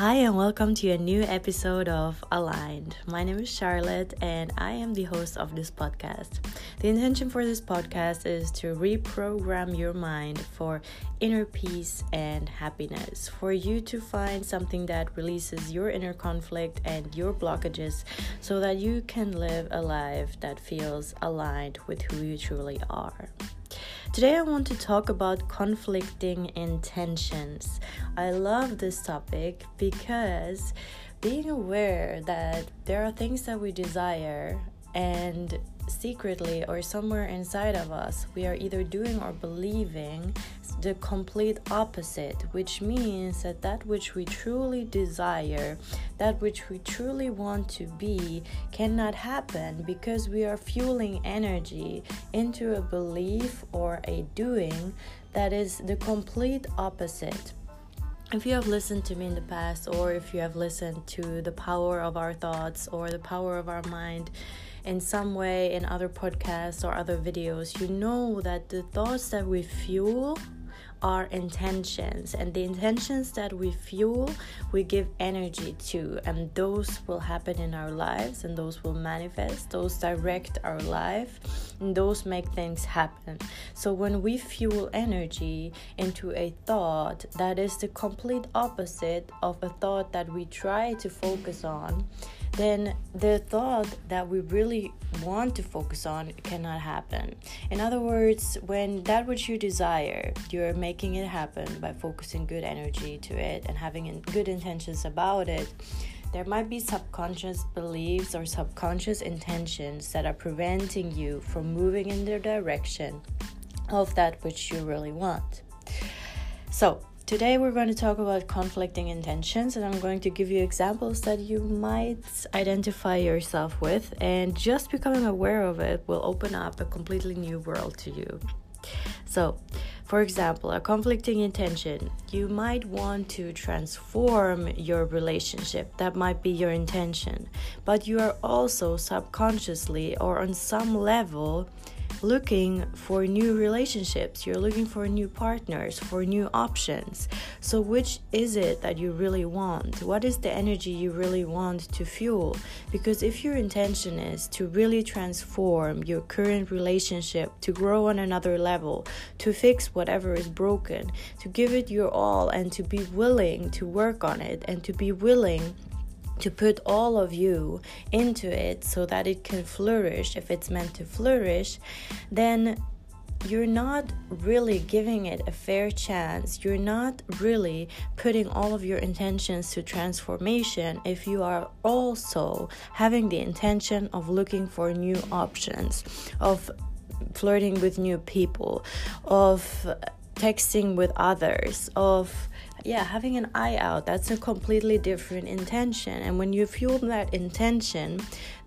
Hi, and welcome to a new episode of Aligned. My name is Charlotte, and I am the host of this podcast. The intention for this podcast is to reprogram your mind for inner peace and happiness, for you to find something that releases your inner conflict and your blockages so that you can live a life that feels aligned with who you truly are. Today, I want to talk about conflicting intentions. I love this topic because being aware that there are things that we desire and secretly or somewhere inside of us, we are either doing or believing the complete opposite, which means that that which we truly desire, that which we truly want to be, cannot happen because we are fueling energy into a belief or a doing that is the complete opposite. If you have listened to me in the past, or if you have listened to the power of our thoughts or the power of our mind in some way in other podcasts or other videos, you know that the thoughts that we fuel our intentions. And the intentions that we fuel we give energy to. And those will happen in our lives and those will manifest those direct our life and those make things happen. So when we fuel energy into a thought that is the complete opposite of a thought that we try to focus on then the thought that we really want to focus on cannot happen. In other words, when that which you desire, you're making it happen by focusing good energy to it and having good intentions about it. There might be subconscious beliefs or subconscious intentions that are preventing you from moving in the direction of that which you really want. So, Today, we're going to talk about conflicting intentions, and I'm going to give you examples that you might identify yourself with. And just becoming aware of it will open up a completely new world to you. So, for example, a conflicting intention, you might want to transform your relationship. That might be your intention. But you are also subconsciously or on some level looking for new relationships, you're looking for new partners, for new options. So, which is it that you really want? What is the energy you really want to fuel? Because if your intention is to really transform your current relationship, to grow on another level, to fix whatever is broken, to give it your all, and to be willing to work on it, and to be willing to put all of you into it so that it can flourish if it's meant to flourish, then you're not really giving it a fair chance. You're not really putting all of your intentions to transformation if you are also having the intention of looking for new options, of flirting with new people, of texting with others, of yeah, having an eye out, that's a completely different intention. And when you fuel that intention,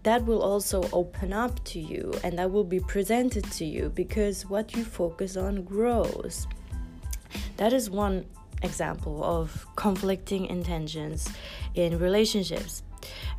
that will also open up to you and that will be presented to you because what you focus on grows. That is one example of conflicting intentions in relationships.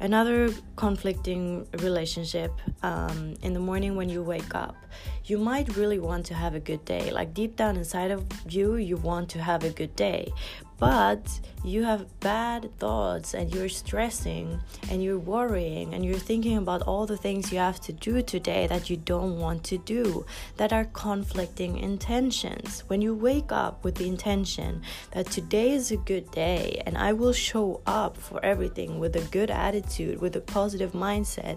Another conflicting relationship um, in the morning when you wake up, you might really want to have a good day. Like deep down inside of you, you want to have a good day but you have bad thoughts and you're stressing and you're worrying and you're thinking about all the things you have to do today that you don't want to do that are conflicting intentions. When you wake up with the intention that today is a good day and I will show up for everything with a good attitude, with a positive mindset,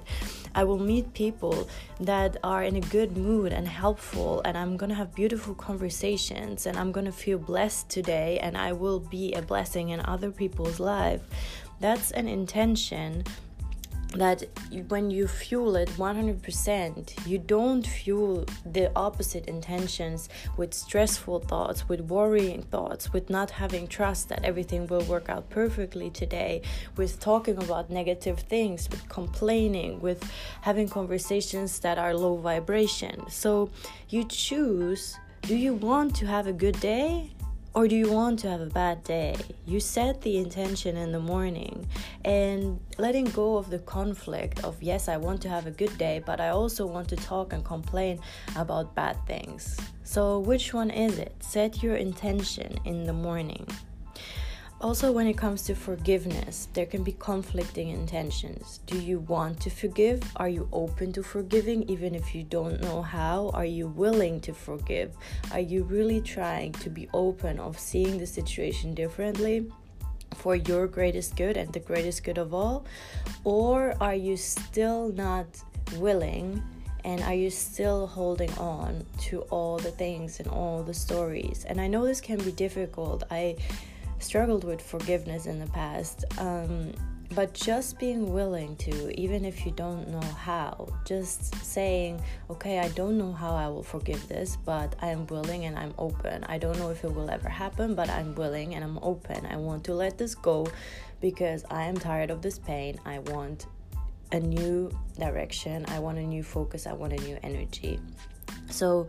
I will meet people that are in a good mood and helpful, and I'm gonna have beautiful conversations and I'm gonna feel blessed today and I will be a blessing in other people's life. That's an intention that when you fuel it 100%, you don't fuel the opposite intentions with stressful thoughts, with worrying thoughts, with not having trust that everything will work out perfectly today, with talking about negative things, with complaining, with having conversations that are low vibration. So you choose do you want to have a good day or do you want to have a bad day? You set the intention in the morning and letting go of the conflict of, yes, I want to have a good day, but I also want to talk and complain about bad things. So, which one is it? Set your intention in the morning. Also, when it comes to forgiveness, there can be conflicting intentions. Do you want to forgive? Are you open to forgiving even if you don't know how? Are you willing to forgive? Are you really trying to be open of seeing the situation differently? for your greatest good and the greatest good of all? Or are you still not willing and are you still holding on to all the things and all the stories? And I know this can be difficult. I struggled with forgiveness in the past. Um, but just being willing to, even if you don't know how, just saying, okay, I don't know how I will forgive this, but I am willing and I'm open. I don't know if it will ever happen, but I'm willing and I'm open. I want to let this go because I am tired of this pain. I want a new direction. I want a new focus. I want a new energy. So,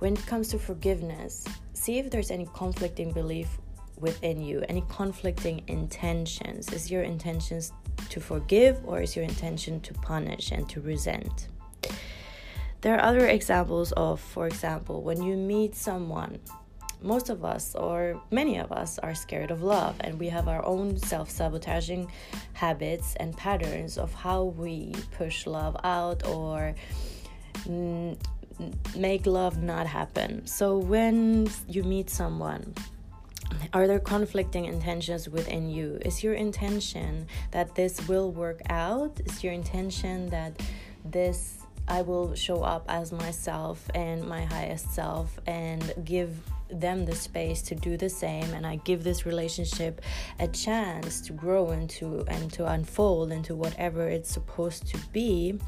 when it comes to forgiveness, see if there's any conflicting belief within you, any conflicting intentions. Is your intentions to forgive or is your intention to punish and to resent? There are other examples of, for example, when you meet someone, most of us, or many of us, are scared of love, and we have our own self sabotaging habits and patterns of how we push love out or mm, make love not happen. So, when you meet someone, are there conflicting intentions within you? Is your intention that this will work out? Is your intention that this I will show up as myself and my highest self and give them the space to do the same and I give this relationship a chance to grow into and to unfold into whatever it's supposed to be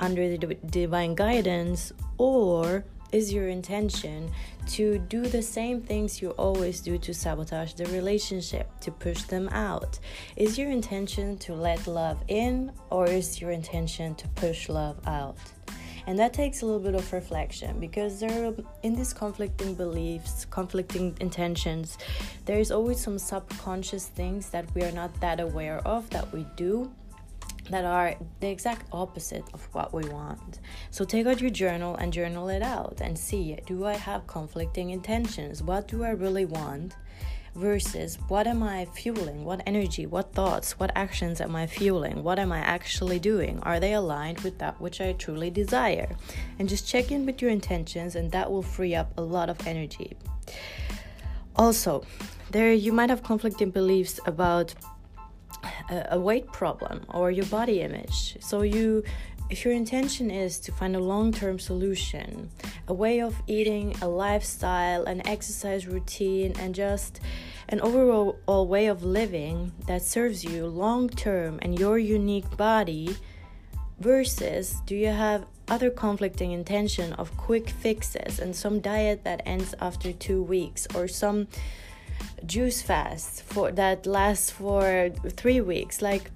under the divine guidance or is your intention to do the same things you always do to sabotage the relationship, to push them out? Is your intention to let love in, or is your intention to push love out? And that takes a little bit of reflection because there are, in these conflicting beliefs, conflicting intentions, there is always some subconscious things that we are not that aware of that we do that are the exact opposite of what we want. So take out your journal and journal it out and see do I have conflicting intentions? What do I really want? Versus what am I fueling? What energy, what thoughts, what actions am I fueling? What am I actually doing? Are they aligned with that which I truly desire? And just check in with your intentions, and that will free up a lot of energy. Also, there you might have conflicting beliefs about a, weight problem or your body image. So you if your intention is to find a long-term solution, a way of eating, a lifestyle, an exercise routine and just an overall way of living that serves you long term and your unique body versus do you have other conflicting intention of quick fixes and some diet that ends after 2 weeks or some juice fast for that lasts for three weeks. Like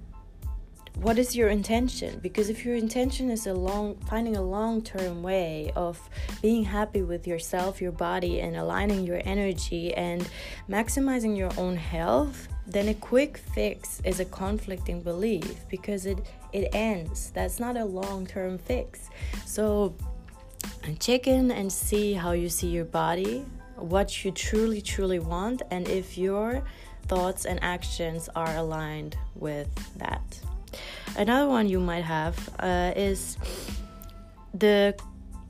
what is your intention? Because if your intention is a long finding a long-term way of being happy with yourself your body and aligning your energy and maximizing your own health then a quick fix is a conflicting belief because it it ends. That's not a long-term fix. So check in and see how you see your body what you truly, truly want, and if your thoughts and actions are aligned with that. Another one you might have uh, is the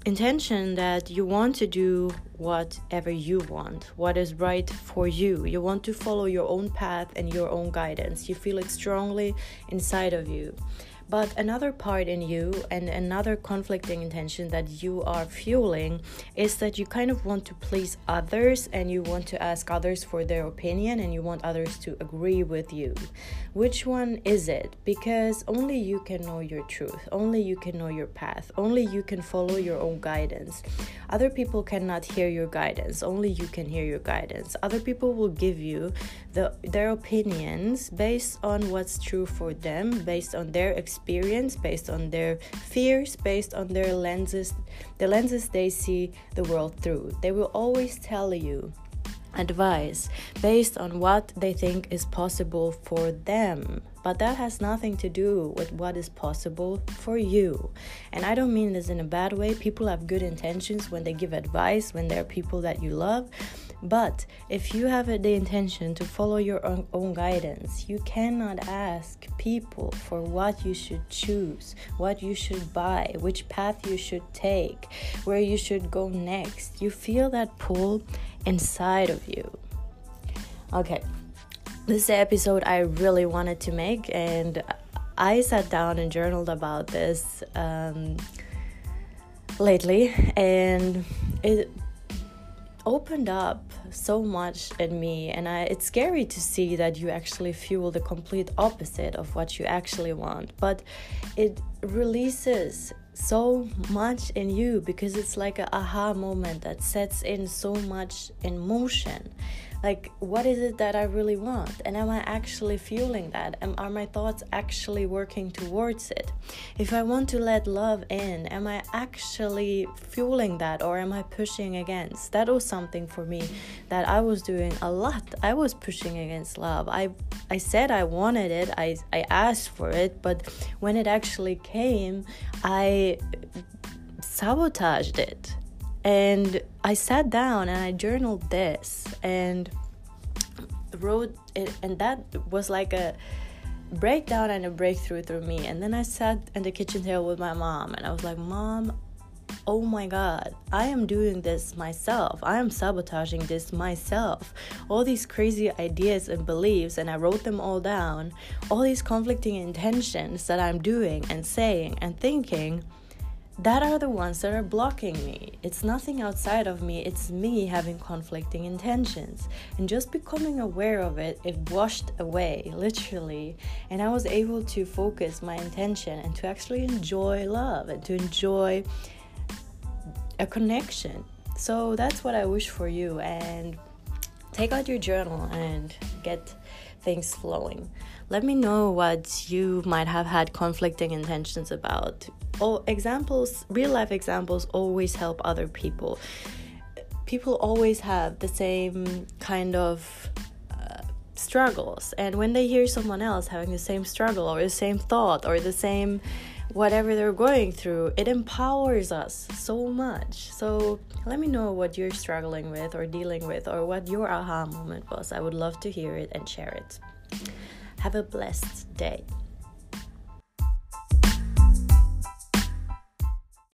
intention that you want to do whatever you want, what is right for you. You want to follow your own path and your own guidance. You feel it strongly inside of you. But another part in you and another conflicting intention that you are fueling is that you kind of want to please others and you want to ask others for their opinion and you want others to agree with you. Which one is it? Because only you can know your truth, only you can know your path, only you can follow your own guidance. Other people cannot hear your guidance, only you can hear your guidance. Other people will give you the, their opinions based on what's true for them, based on their experience experience, based on their fears, based on their lenses, the lenses they see the world through. They will always tell you advice based on what they think is possible for them. But that has nothing to do with what is possible for you. And I don't mean this in a bad way. People have good intentions when they give advice, when they're people that you love. But if you have the intention to follow your own, own, guidance, you cannot ask people for what you should choose, what you should buy, which path you should take, where you should go next. You feel that pull inside of you. Okay, this is the episode I really wanted to make, and I sat down and journaled about this um, lately, and it opened up so much in me and I, it's scary to see that you actually fuel the complete opposite of what you actually want but it releases so much in you because it's like a aha moment that sets in so much in motion like what is it that i really want? And am i actually fueling that? Am, are my thoughts actually working towards it? If i want to let love in am i actually fueling that or am i pushing against? That was something for me that i was doing a lot. I was pushing against love. I i said i wanted it. I i asked for it. But when it actually came i sabotaged it and I sat down and I journaled this and wrote it, and that was like a breakdown and a breakthrough through me. And then I sat in the kitchen table with my mom and I was like, Mom, oh my god, I am doing this myself. I am sabotaging this myself. All these crazy ideas and beliefs, and I wrote them all down. All these conflicting intentions that I'm doing and saying and thinking that are the ones that are blocking me. It's nothing outside of me, it's me having conflicting intentions. And just becoming aware of it, it washed away, literally. And I was able to focus my intention and to actually enjoy love and to enjoy a connection. So that's what I wish for you. And take out your journal and get things flowing. Let me know what you might have had conflicting intentions about all examples, real life examples, always help other people. People always have the same kind of uh, struggles, and when they hear someone else having the same struggle or the same thought or the same whatever they're going through, it empowers us so much. So let me know what you're struggling with or dealing with or what your aha moment was. I would love to hear it and share it. Have a blessed day.